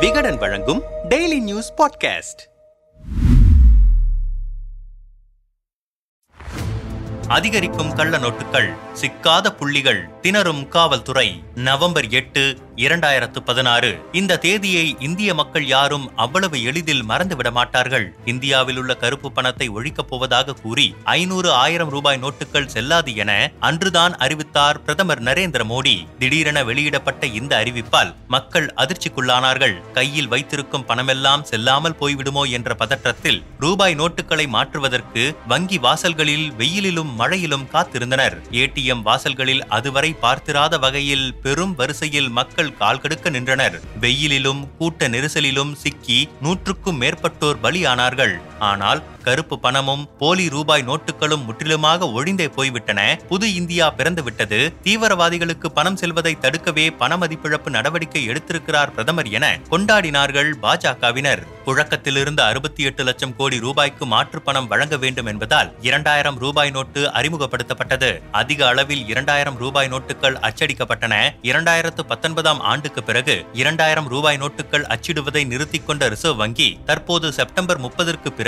விகடன் வழங்கும் daily news podcast அதிகரிக்கும் கள்ள நோட்டுகள் சிக்காத புள்ளிகள். திணறும் காவல்துறை நவம்பர் எட்டு இரண்டாயிரத்து பதினாறு. இந்த தேதியை இந்திய மக்கள் யாரும் அவ்வளவு எளிதில் மறந்துவிட மாட்டார்கள். இந்தியாவில் உள்ள கருப்பு பணத்தை ஒழிக்கப் போவதாக கூறி ஐநூறு ஆயிரம் ரூபாய் நோட்டுகள் செல்லாது என அன்றுதான் அறிவித்தார் பிரதமர் நரேந்திர மோடி. திடீரென வெளியிடப்பட்ட இந்த அறிவிப்பால் மக்கள் அதிர்ச்சிக்குள்ளானார்கள். கையில் வைத்திருக்கும் பணமெல்லாம் செல்லாமல் போய்விடுமோ என்ற பதற்றத்தில் ரூபாய் நோட்டுகளை மாற்றுவதற்கு வங்கி வாசல்களில் வெயிலிலும் மழையிலும் காத்திருந்தனர். ஏடிஎம் வாசல்களில் அதுவரை பார்த்திராத வகையில் பெரும் வரிசையில் மக்கள் கால்கடுக்க நின்றனர். வெயிலிலும் கூட்ட நெரிசலிலும் சிக்கி நூற்றுக்கும் மேற்பட்டோர் பலியானார்கள். ஆனால் கருப்பு பணமும் போலி ரூபாய் நோட்டுகளும் முற்றிலுமாக ஒழிந்தே போய்விட்டன. புது இந்தியா பிறந்துவிட்டது. தீவிரவாதிகளுக்கு பணம் செல்வதை தடுக்கவே பண மதிப்பிழப்பு நடவடிக்கை எடுத்திருக்கிறார் பிரதமர் என கொண்டாடினார்கள் பாஜகவினர். புழக்கத்திலிருந்து அறுபத்தி எட்டு லட்சம் கோடி ரூபாய்க்கு மாற்று பணம் வழங்க வேண்டும் என்பதால் இரண்டாயிரம் ரூபாய் நோட்டு அறிமுகப்படுத்தப்பட்டது. அதிக அளவில் இரண்டாயிரம் ரூபாய் நோட்டுகள் அச்சடிக்கப்பட்டன. இரண்டாயிரத்து பத்தொன்பதாம் ஆண்டுக்கு பிறகு இரண்டாயிரம் ரூபாய் நோட்டுகள் அச்சிடுவதை நிறுத்திக் கொண்ட ரிசர்வ் வங்கி தற்போது செப்டம்பர் முப்பதற்கு பிறகு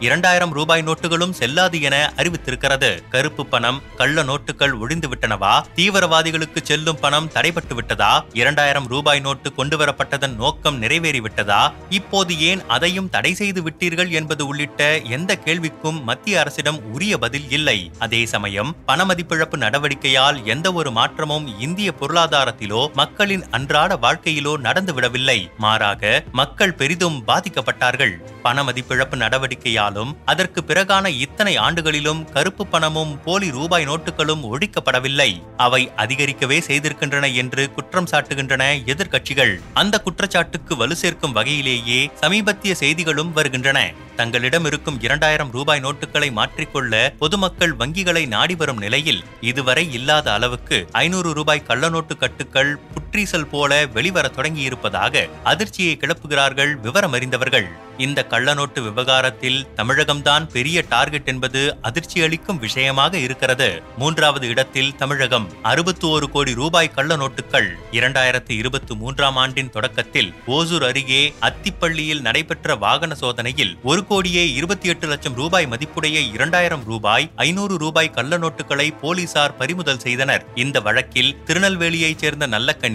இரண்டாயிரம் ரூபாய் நோட்டுகளும் செல்லாது என அறிவித்திருக்கிறது. கருப்பு பணம் கள்ள நோட்டுகள் ஒழிந்து விட்டனவா தீவிரவாதிகளுக்கு செல்லும் பணம் தடைபட்டு விட்டதா இரண்டாயிரம் ரூபாய் நோட்டு கொண்டு வரப்பட்டதன் நோக்கம் நிறைவேறிவிட்டதா? இப்போது ஏன் அதையும் தடை செய்து விட்டீர்கள் என்பது உள்ளிட்ட எந்த கேள்விக்கும் மத்திய அரசிடம் உரிய பதில் இல்லை. அதே சமயம் பணமதிப்பிழப்பு நடவடிக்கையால் எந்த ஒரு மாற்றமும் இந்திய பொருளாதாரத்திலோ மக்களின் அன்றாட வாழ்க்கையிலோ நடந்துவிடவில்லை. மாறாக மக்கள் பெரிதும் பாதிக்கப்பட்டார்கள். பணமதிப்பிழப்பு நடவடிக்கை நடவடிக்கையாலும் அதற்கு பிறகான இத்தனை ஆண்டுகளிலும் கருப்பு பணமும் போலி ரூபாய் நோட்டுகளும் ஒழிக்கப்படவில்லை. அவை அதிகரிக்கவே செய்திருக்கின்றன என்று குற்றம் சாட்டுகின்றன எதிர்க்கட்சிகள். அந்த குற்றச்சாட்டுக்கு வலு சேர்க்கும் வகையிலேயே சமீபத்திய செய்திகளும் வருகின்றன. தங்களிடம் இருக்கும் இரண்டாயிரம் ரூபாய் நோட்டுகளை மாற்றிக்கொள்ள பொதுமக்கள் வங்கிகளை நாடி வரும் நிலையில் இதுவரை இல்லாத அளவுக்கு ஐநூறு ரூபாய் கள்ள நோட்டு கட்டுக்கள் புற்றீசல் போல வெளிவர தொடங்கியிருப்பதாக அதிர்ச்சியை கிளப்புகிறார்கள் விவரம் அறிந்தவர்கள் இந்த கள்ளநோட்டு விவகாரத்தில் தமிழகம்தான் பெரிய டார்கெட் என்பது அதிர்ச்சி அளிக்கும் விஷயமாக இருக்கிறது. மூன்றாவது இடத்தில் தமிழகம் அறுபத்தி ஒரு கோடி ரூபாய் கள்ள நோட்டுகள் இரண்டாயிரத்தி இருபத்தி மூன்றாம் ஆண்டின் தொடக்கத்தில் ஓசூர் அருகே அத்திப்பள்ளியில் நடைபெற்ற வாகன சோதனையில் ஒரு கோடியே இருபத்தி எட்டு லட்சம் ரூபாய் மதிப்புடைய இரண்டாயிரம் ரூபாய் ஐநூறு ரூபாய் கள்ள நோட்டுகளை போலீசார் பறிமுதல் செய்தனர். இந்த வழக்கில் திருநெல்வேலியைச் சேர்ந்த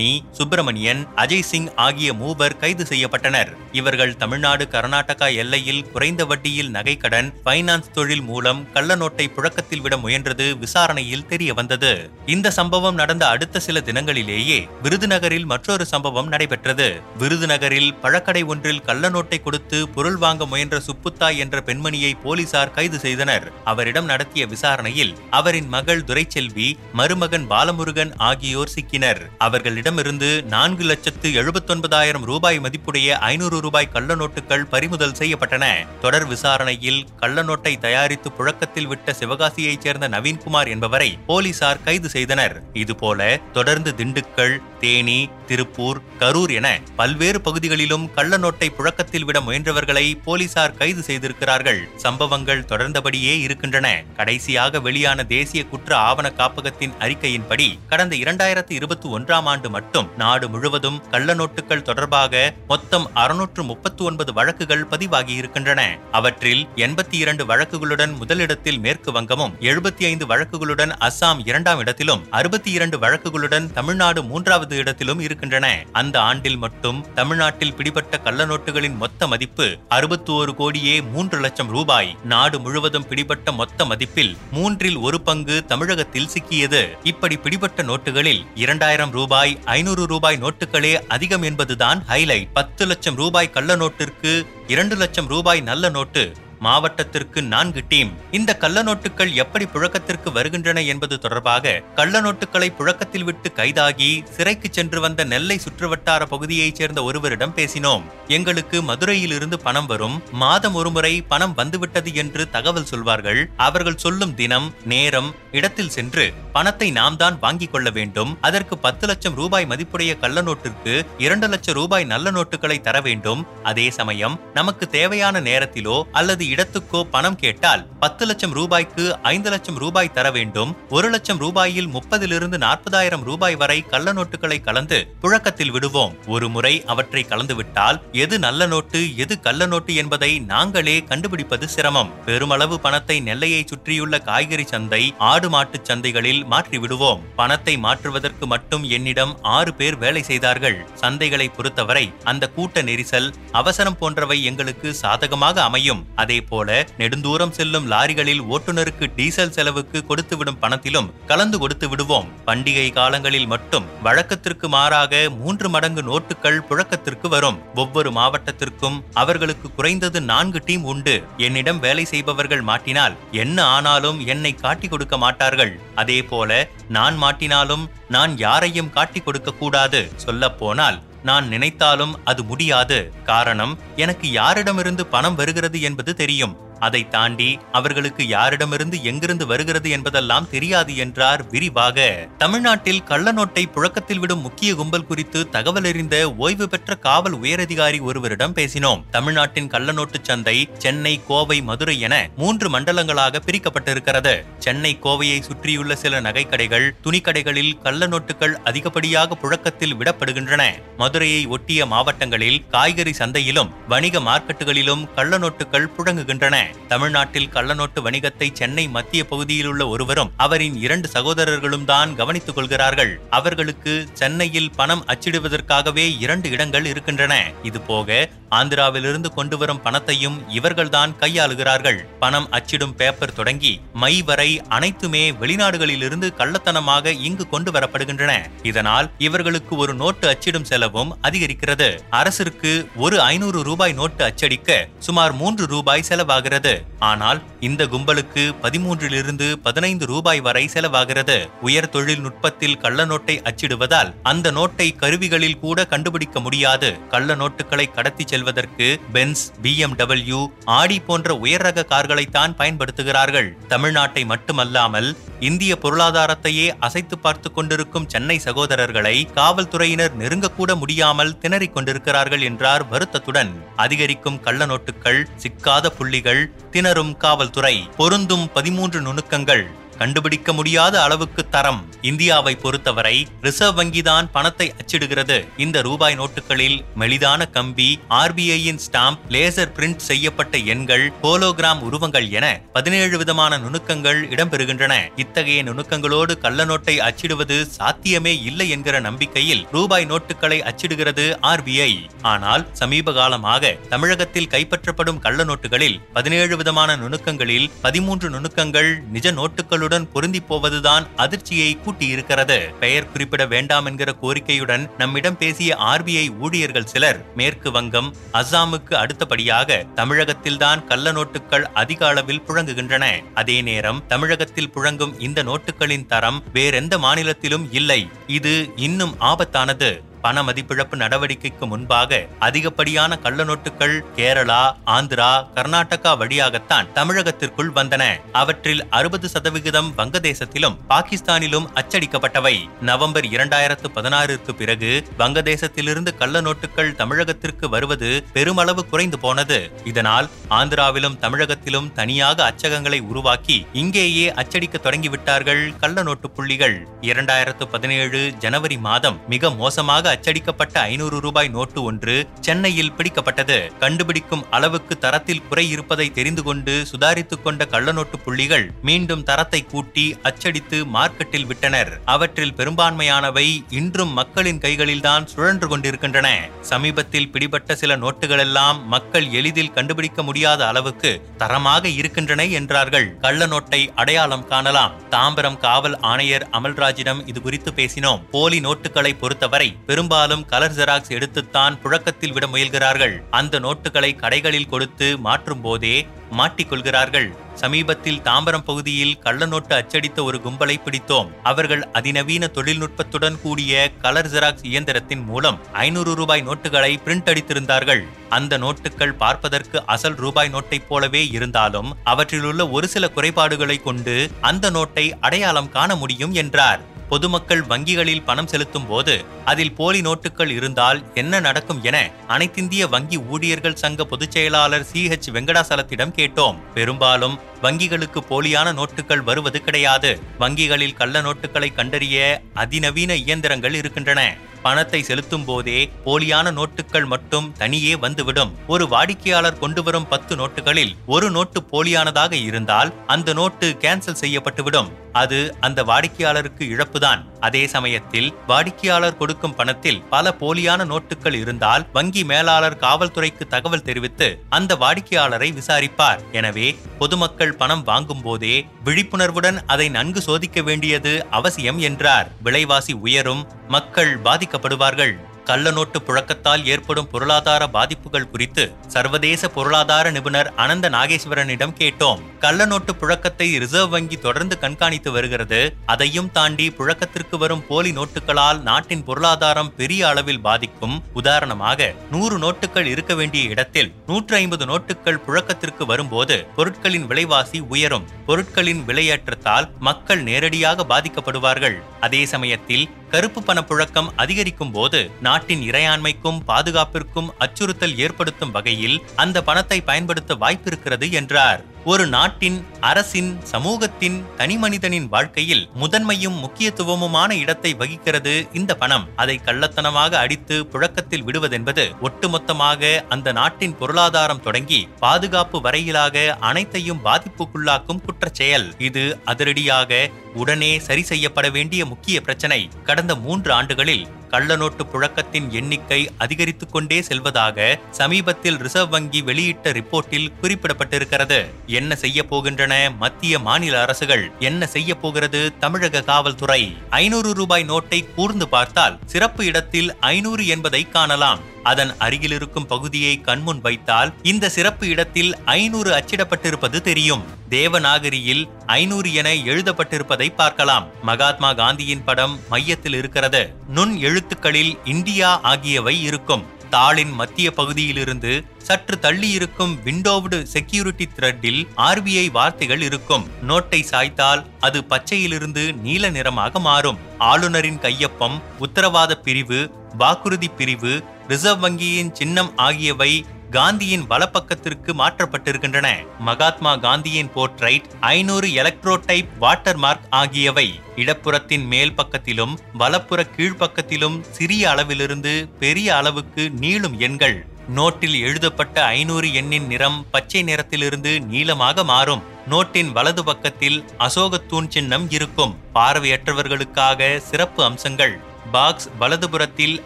நல்லக்கனி சுப்பிரமணியன் அஜய் சிங் ஆகிய மூவர் கைது செய்யப்பட்டனர். இவர்கள் தமிழ்நாடு கர்நாடகா எல்லையில் குறைந்த வட்டியில் நகைக்கடன் பைனான்ஸ் தொழில் மூலம் கள்ள நோட்டை புழக்கத்தில் விட முயன்றது விசாரணையில் தெரிய வந்தது. இந்த சம்பவம் நடந்த அடுத்த சில தினங்களிலேயே விருதுநகரில் மற்றொரு சம்பவம் நடைபெற்றது. விருதுநகரில் பழக்கடை ஒன்றில் கள்ள நோட்டை கொடுத்து பொருள் வாங்க முயன்ற சுப்புத்தா என்ற பெண்மணியை போலீசார் கைது செய்தனர். அவரிடம் நடத்திய விசாரணையில் அவரின் மகள் துரைச்செல்வி மருமகன் பாலமுருகன் ஆகியோர் சிக்கினர். அவர்களிடம் இருந்து நான்கு லட்சத்து எழுபத்தொன்பதாயிரம் ரூபாய் மதிப்புடைய ஐநூறு ரூபாய் கள்ள நோட்டுகள் பறிமுதல் செய்யப்பட்டன. தொடர் விசாரணையில் கள்ள நோட்டை தயாரித்து புழக்கத்தில் விட்ட சிவகாசியைச் சேர்ந்த நவீன்குமார் என்பவரை போலீசார் கைது செய்தனர். இதுபோல தொடர்ந்து திண்டுக்கல் தேனி திருப்பூர் கரூர் என பல்வேறு பகுதிகளிலும் கள்ள நோட்டை புழக்கத்தில் விட முயன்றவர்களை போலீசார் கைது செய்திருக்கிறார்கள். சம்பவங்கள் தொடர்ந்தபடியே இருக்கின்றன. கடைசியாக வெளியான தேசிய குற்ற ஆவண காப்பகத்தின் அறிக்கையின்படி கடந்த இரண்டாயிரத்தி இருபத்தி ஒன்றாம் ஆண்டு மட்டும் மட்டும் நாடு முழுவதும் கள்ள நோட்டுகள் தொடர்பாக மொத்தம் அறுநூற்று முப்பத்தி ஒன்பது வழக்குகள் பதிவாகி இருக்கின்றன அவற்றில் எண்பத்தி இரண்டு வழக்குகளுடன் முதலிடத்தில் மேற்கு வங்கமும் எழுபத்தி ஐந்து வழக்குகளுடன் அஸ்ஸாம் இரண்டாம் இடத்திலும் அறுபத்தி இரண்டு வழக்குகளுடன் தமிழ்நாடு மூன்றாவது இடத்திலும் இருக்கின்றன. அந்த ஆண்டில் மட்டும் தமிழ்நாட்டில் பிடிபட்ட கள்ள நோட்டுகளின் மொத்த மதிப்பு அறுபத்தி ஒரு கோடியே மூன்று லட்சம் ரூபாய். நாடு முழுவதும் பிடிபட்ட மொத்த மதிப்பில் மூன்றில் ஒரு பங்கு தமிழகத்தில் சிக்கியது. இப்படி பிடிபட்ட நோட்டுகளில் இரண்டாயிரம் ரூபாய் ஐநூறு ரூபாய் நோட்டுகளே அதிகம் என்பதுதான் ஹைலைட் பத்து லட்சம் ரூபாய் கள்ள நோட்டிற்கு இரண்டு லட்சம் ரூபாய் நல்ல நோட்டு. மாவட்டத்திற்கு நான்கு டீம். இந்த கள்ள நோட்டுகள் எப்படி புழக்கத்திற்கு வருகின்றன என்பது தொடர்பாக கள்ளநோட்டுகளை புழக்கத்தில் விட்டு கைதாகி சிறைக்கு சென்று வந்த நெல்லை சுற்றுவட்டார பகுதியைச் சேர்ந்த ஒருவரிடம் பேசினோம். எங்களுக்கு மதுரையிலிருந்து பணம் வரும். மாதம் ஒருமுறை பணம் வந்துவிட்டது என்று தகவல் சொல்வார்கள். அவர்கள் சொல்லும் தினம் நேரம் இடத்தில் சென்று பணத்தை நாம் தான் வாங்கிக் கொள்ள வேண்டும். அதற்கு பத்து லட்சம் ரூபாய் மதிப்புடைய கள்ளநோட்டிற்கு இரண்டு லட்சம் ரூபாய் நல்ல நோட்டுகளை தர வேண்டும். அதே சமயம் நமக்கு தேவையான நேரத்திலோ அல்லது இடத்துக்கோ பணம் கேட்டால் பத்து லட்சம் ரூபாய்க்கு ஐந்து லட்சம் ரூபாய் தர வேண்டும். ஒரு லட்சம் ரூபாயில் முப்பதிலிருந்து நாற்பதாயிரம் ரூபாய் வரை கள்ள நோட்டுகளை கலந்து புழக்கத்தில் விடுவோம். ஒரு முறை அவற்றை கலந்துவிட்டால் எது நல்ல நோட்டு எது கள்ள நோட்டு என்பதை நாங்களே கண்டுபிடிப்பது சிரமம். பெருமளவு பணத்தை நெல்லையை சுற்றியுள்ள காய்கறி சந்தை ஆடு மாட்டுச் சந்தைகளில் மாற்றி விடுவோம். பணத்தை மாற்றுவதற்கு மட்டும் என்னிடம் ஆறு பேர் வேலை செய்தார்கள். சந்தைகளை பொறுத்தவரை அந்த கூட்ட நெரிசல் அவசரம் போன்றவை எங்களுக்கு சாதகமாக அமையும். அதே போல நெடுந்தூரம் செல்லும் லாரிகளில் ஓட்டுநருக்கு டீசல் செலவுக்கு கொடுத்துவிடும் பணத்திலும் கலந்து கொடுத்து விடுவோம். பண்டிகை காலங்களில் மட்டும் வழக்கத்திற்கு மாறாக மூன்று மடங்கு நோட்டுகள் புழக்கத்திற்கு வரும். ஒவ்வொரு மாவட்டத்திற்கும் அவர்களுக்கு குறைந்தது நான்கு டீம் உண்டு. என்னிடம் வேலை செய்பவர்கள் மாட்டினால் என்ன ஆனாலும் என்னை காட்டிக் கொடுக்க மாட்டார்கள். அதே போல நான் மாட்டினாலும் நான் யாரையும் காட்டிக் கொடுக்க கூடாது. சொல்லப் போனால் நான் நினைத்தாலும் அது முடியாது. காரணம் எனக்கு யாரிடமிருந்து பணம் வருகிறது என்பது தெரியும். அதை தாண்டி அவர்களுக்கு யாரிடமிருந்து எங்கிருந்து வருகிறது என்பதெல்லாம் தெரியாது என்றார் விரிவாக. தமிழ்நாட்டில் கள்ளநோட்டை புழக்கத்தில் விடும் முக்கிய கும்பல் குறித்து தகவல் அறிந்த ஓய்வு பெற்ற காவல் உயரதிகாரி ஒருவரிடம் பேசினோம். தமிழ்நாட்டின் கள்ளநோட்டு சந்தை சென்னை கோவை மதுரை என மூன்று மண்டலங்களாக பிரிக்கப்பட்டிருக்கிறது. சென்னை கோவையை சுற்றியுள்ள சில நகைக்கடைகள் துணிக்கடைகளில் கள்ளநோட்டுகள் அதிகப்படியாக புழக்கத்தில் விடப்படுகின்றன. மதுரையை ஒட்டிய மாவட்டங்களில் காய்கறி சந்தையிலும் வணிக மார்க்கெட்டுகளிலும் கள்ளநோட்டுகள் புழங்குகின்றன. தமிழ்நாட்டில் கள்ளநோட்டு வணிகத்தை சென்னை மத்திய பகுதியில் உள்ள ஒருவரும் அவரின் இரண்டு சகோதரர்களும் தான் கவனித்துக் கொள்கிறார்கள். அவர்களுக்கு சென்னையில் பணம் அச்சிடுவதற்காகவே இரண்டு இடங்கள் இருக்கின்றன. இது போக ஆந்திராவிலிருந்து கொண்டு வரும் பணத்தையும் இவர்கள்தான் கையாளுகிறார்கள். பணம் அச்சிடும் பேப்பர் தொடங்கி மை வரை அனைத்துமே வெளிநாடுகளிலிருந்து கள்ளத்தனமாக இங்கு கொண்டு வரப்படுகின்றன. இதனால் இவர்களுக்கு ஒரு நோட்டு அச்சிடும் செலவும் அதிகரிக்கிறது. அரசிற்கு ஒரு ஐநூறு ரூபாய் நோட்டு அச்சடிக்க சுமார் மூன்று ரூபாய் செலவாகிறது. ஆனால் இந்த கும்பலுக்கு பதிமூன்றிலிருந்து பதினைந்து ரூபாய் வரை செலவாகிறது. உயர் தொழில்நுட்பத்தில் கள்ள நோட்டை அச்சிடுவதால் அந்த நோட்டை கருவிகளில் கூட கண்டுபிடிக்க முடியாது. கள்ள நோட்டுகளை கடத்தி செல்வதற்கு பென்ஸ் பிஎம்டபிள்யூ ஆடி போன்ற உயர் ரக கார்களைத்தான் பயன்படுத்துகிறார்கள். தமிழ்நாட்டை மட்டுமல்லாமல் இந்திய பொருளாதாரத்தையே அசைத்து பார்த்து கொண்டிருக்கும் சென்னை சகோதரர்களை காவல்துறையினர் நெருங்கக்கூட முடியாமல் திணறிக் கொண்டிருக்கிறார்கள் என்றார் வருத்தத்துடன். அதிகரிக்கும் கள்ள நோட்டுகள் சிக்காத புள்ளிகள் திணறும் காவல்துறை. பொருந்தும் பதிமூன்று நுணுக்கங்கள். கண்டுபிடிக்க முடியாத அளவுக்கு தரம். இந்தியாவை பொறுத்தவரை ரிசர்வ் வங்கிதான் பணத்தை அச்சிடுகிறது. இந்த ரூபாய் நோட்டுகளில் மெலிதான கம்பி ஆர்பிஐயின் ஸ்டாம்ப் லேசர் பிரிண்ட் செய்யப்பட்ட எண்கள் ஹோலோகிராம் உருவங்கள் என பதினேழு விதமான நுணுக்கங்கள் இடம்பெறுகின்றன. இத்தகைய நுணுக்கங்களோடு கள்ள நோட்டை அச்சிடுவது சாத்தியமே இல்லை என்கிற நம்பிக்கையில் ரூபாய் நோட்டுகளை அச்சிடுகிறது ஆர்பிஐ. ஆனால் சமீப காலமாக தமிழகத்தில் கைப்பற்றப்படும் கள்ள நோட்டுகளில் பதினேழு விதமான நுணுக்கங்களில் பதிமூன்று நுணுக்கங்கள் நிஜ நோட்டுகளுடன் பொருந்தி போவதுதான் அதிர்ச்சியை கூட்டியிருக்கிறது. பெயர் குறிப்பிட வேண்டாம் என்கிற கோரிக்கையுடன் நம்மிடம் பேசிய ஆர்பிஐ ஊழியர்கள் சிலர் மேற்கு வங்கம் அஸ்ஸாமுக்கு அடுத்தபடியாக தமிழகத்தில்தான் கள்ள நோட்டுகள் அதிக அளவில் புழங்குகின்றன. அதே நேரம் தமிழகத்தில் புழங்கும் இந்த நோட்டுகளின் தரம் வேறெந்த மாநிலத்திலும் இல்லை. இது இன்னும் ஆபத்தானது. பண மதிப்பிழப்பு நடவடிக்கைக்கு முன்பாக அதிகப்படியான கள்ள நோட்டுகள் கேரளா ஆந்திரா கர்நாடகா வழியாகத்தான் தமிழகத்திற்குள் வந்தன. அவற்றில் அறுபது சதவிகிதம் வங்கதேசத்திலும் பாகிஸ்தானிலும் அச்சடிக்கப்பட்டவை. நவம்பர் இரண்டாயிரத்து பதினாறுக்கு பிறகு வங்கதேசத்திலிருந்து கள்ள நோட்டுகள் தமிழகத்திற்கு வருவது பெருமளவு குறைந்து போனது. இதனால் ஆந்திராவிலும் தமிழகத்திலும் தனியாக அச்சகங்களை உருவாக்கி இங்கேயே அச்சடிக்க தொடங்கிவிட்டார்கள் கள்ள நோட்டு புள்ளிகள். இரண்டாயிரத்து பதினேழு ஜனவரி மாதம் மிக மோசமாக அச்சடிக்கப்பட்ட ஐநூறு ரூபாய் நோட்டு ஒன்று சென்னையில் பிடிக்கப்பட்டது. கண்டுபிடிக்கும் அளவுக்கு தரத்தில் குறை இருப்பதை தெரிந்து கொண்டு சுதாரித்துக் கொண்ட கள்ளநோட்டு புள்ளிகள் மீண்டும் தரத்தை கூட்டி அச்சடித்து மார்க்கெட்டில் விட்டனர். அவற்றில் பெரும்பான்மையானவை இன்றும் மக்களின் கைகளில்தான் சுழன்று கொண்டிருக்கின்றன. சமீபத்தில் பிடிபட்ட சில நோட்டுகளெல்லாம் மக்கள் எளிதில் கண்டுபிடிக்க முடியாத அளவுக்கு தரமாக இருக்கின்றன என்றார்கள். கள்ளநோட்டை அடையாளம் காணலாம். தாம்பரம் காவல் ஆணையர் அமல்ராஜிடம் இது குறித்து பேசினோம். போலி நோட்டுகளை பொறுத்தவரை பெரும்பாலும் கலர் ஜெராக்ஸ் எடுத்துத்தான் புழக்கத்தில் விட முயல்கிறார்கள். அந்த நோட்டுகளை கடைகளில் கொடுத்து மாற்றும் போதே மாட்டிக்கொள்கிறார்கள் சமீபத்தில் தாம்பரம் பகுதியில் கள்ள நோட்டு அச்சடித்த ஒரு கும்பலை பிடித்தோம். அவர்கள் அதிநவீன தொழில்நுட்பத்துடன் கூடிய கலர் ஜெராக்ஸ் இயந்திரத்தின் மூலம் ஐநூறு ரூபாய் நோட்டுகளை பிரிண்ட் அடித்திருந்தார்கள். அந்த நோட்டுகள் பார்ப்பதற்கு அசல் ரூபாய் நோட்டைப் போலவே இருந்தாலும் அவற்றிலுள்ள ஒரு சில குறைபாடுகளை கொண்டு அந்த நோட்டை அடையாளம் காண முடியும் என்றார். பொதுமக்கள் வங்கிகளில் பணம் செலுத்தும் போது அதில் போலி நோட்டுகள் இருந்தால் என்ன நடக்கும் என அனைத்திந்திய வங்கி ஊழியர்கள் சங்க பொதுச் செயலாளர் சி ஹெச் வெங்கடாசலத்திடம் கேட்டோம். பெரும்பாலும் வங்கிகளுக்கு போலியான நோட்டுகள் வருவது கிடையாது. வங்கிகளில் கள்ள நோட்டுகளை கண்டறிய அதிநவீன இயந்திரங்கள் இருக்கின்றன. பணத்தை செலுத்தும் போதே போலியான நோட்டுகள் மட்டும் தனியே வந்துவிடும். ஒரு வாடிக்கையாளர் கொண்டு வரும் பத்து நோட்டுகளில் ஒரு நோட்டு போலியானதாக இருந்தால் அந்த நோட்டு கேன்சல் செய்யப்பட்டுவிடும். அது அந்த வாடிக்கையாளருக்கு இழப்புதான். அதே சமயத்தில் வாடிக்கையாளர் கொடுக்கும் பணத்தில் பல போலியான நோட்டுகள் இருந்தால் வங்கி மேலாளர் காவல்துறைக்கு தகவல் தெரிவித்து அந்த வாடிக்கையாளரை விசாரிப்பார். எனவே பொதுமக்கள் பணம் வாங்கும் போதே விழிப்புணர்வுடன் அதை நன்கு சோதிக்க வேண்டியது அவசியம் என்றார். விலைவாசி உயரும் மக்கள் பாதிக்கப்படுவார்கள். கள்ள நோட்டு புழக்கத்தால் ஏற்படும் பொருளாதார பாதிப்புகள் குறித்து சர்வதேச பொருளாதார நிபுணர் அனந்த நாகேஸ்வரனிடம் கேட்டோம். கள்ள நோட்டு புழக்கத்தை ரிசர்வ் வங்கி தொடர்ந்து கண்காணித்து வருகிறது. அதையும் தாண்டி புழக்கத்திற்கு வரும் போலி நோட்டுகளால் நாட்டின் பொருளாதாரம் பெரிய அளவில் பாதிக்கும். உதாரணமாக நூறு நோட்டுகள் இருக்க வேண்டிய இடத்தில் நூற்று ஐம்பது நோட்டுகள் புழக்கத்திற்கு வரும்போது பொருட்களின் விலைவாசி உயரும். பொருட்களின் விலையேற்றத்தால் மக்கள் நேரடியாக பாதிக்கப்படுவார்கள். அதே சமயத்தில் கருப்பு பண புழக்கம் அதிகரிக்கும் போது நாட்டின் இறையாண்மைக்கும் பாதுகாப்பிற்கும் அச்சுறுத்தல் ஏற்படுத்தும் வகையில் அந்த பணத்தை பயன்படுத்த வாய்ப்பிருக்கிறது என்றார். ஒரு நாட்டின் அரசின் சமூகத்தின் தனிமனிதனின் வாழ்க்கையில் முதன்மையும் முக்கியத்துவமுமான இடத்தை வகிக்கிறது இந்த பணம். அதை கள்ளத்தனமாக அடித்து புழக்கத்தில் விடுவதென்பது ஒட்டுமொத்தமாக அந்த நாட்டின் பொருளாதாரம் தொடங்கி பாதுகாப்பு வரையிலாக அனைத்தையும் பாதிப்புக்குள்ளாக்கும் குற்றச்செயல். இது அதிரடியாக உடனே சரி செய்யப்பட வேண்டிய முக்கிய பிரச்சனை. கடந்த மூன்று ஆண்டுகளில் கள்ள நோட்டு புழக்கத்தின் எண்ணிக்கை அதிகரித்துக் கொண்டே செல்வதாக சமீபத்தில் ரிசர்வ் வங்கி வெளியிட்ட ரிப்போர்ட்டில் குறிப்பிடப்பட்டிருக்கிறது. என்ன செய்ய போகின்றன மத்திய மாநில அரசுகள்? என்ன செய்ய போகிறது தமிழக காவல்துறை? ஐநூறு ரூபாய் நோட்டை கூர்ந்து பார்த்தால் சிறப்பு இடத்தில் ஐநூறு என்பதை காணலாம். அதன் அருகில் இருக்கும் பகுதியை கண்முன் வைத்தால் இந்த சிறப்பு இடத்தில் ஐநூறு அச்சிடப்பட்டிருப்பது தெரியும். தேவநாகரியில் ஐநூறு என எழுதப்பட்டிருப்பதை பார்க்கலாம். மகாத்மா காந்தியின் படம் மையத்தில் இருக்கிறது. நுண் எழுத்துக்களில் இந்தியா ஆகியவை இருக்கும். தாளின் மத்திய பகுதியிலிருந்து சற்று தள்ளி இருக்கும் விண்டோவ்டு செக்யூரிட்டி த்ரெட்டில் ஆர்பிஐ வார்த்தைகள் இருக்கும். நோட்டை சாய்த்தால் அது பச்சையிலிருந்து நீல நிறமாக மாறும். ஆளுநரின் கையொப்பம் உத்தரவாத பிரிவு வாக்குறுதி பிரிவு ரிசர்வ் வங்கியின் சின்னம் ஆகியவை காந்தியின் வலப்பக்கத்திற்கு மாற்றப்பட்டிருக்கின்றன. மகாத்மா காந்தியின் போர்ட்ரைட் ஐநூறு எலக்ட்ரோடைப் வாட்டர் மார்க் ஆகியவை இடப்புறத்தின் மேல் பக்கத்திலும் வலப்புற கீழ்ப்பக்கத்திலும் சிறிய அளவிலிருந்து பெரிய அளவுக்கு நீளும் எண்கள். நோட்டில் எழுதப்பட்ட ஐநூறு எண்ணின் நிறம் பச்சை நிறத்திலிருந்து நீளமாக மாறும். நோட்டின் வலது பக்கத்தில் அசோகத்தூண் சின்னம் இருக்கும். பார்வையற்றவர்களுக்காக சிறப்பு அம்சங்கள். பாக்ஸ் வலதுபுறத்தில்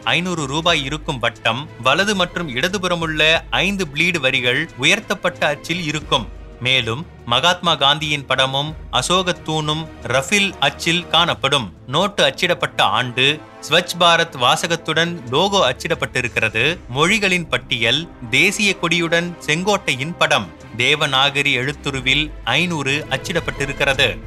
ஐநூறு ரூபாய் இருக்கும் வட்டம் வலது மற்றும் இடதுபுறமுள்ள ஐந்து ப்ளீடு வரிகள் உயர்த்தப்பட்ட அச்சில் இருக்கும். மேலும் மகாத்மா காந்தியின் படமும் அசோக தூணும் ரஃபில் அச்சில் காணப்படும். நோட்டு அச்சிடப்பட்ட ஆண்டு ஸ்வச் பாரத் வாசகத்துடன் லோகோ அச்சிடப்பட்டிருக்கிறது. மொழிகளின் பட்டியல் தேசிய கொடியுடன் செங்கோட்டையின் படம். தேவநாகரி எழுத்துருவில் ஐநூறு அச்சிடப்பட்டிருக்கிறது.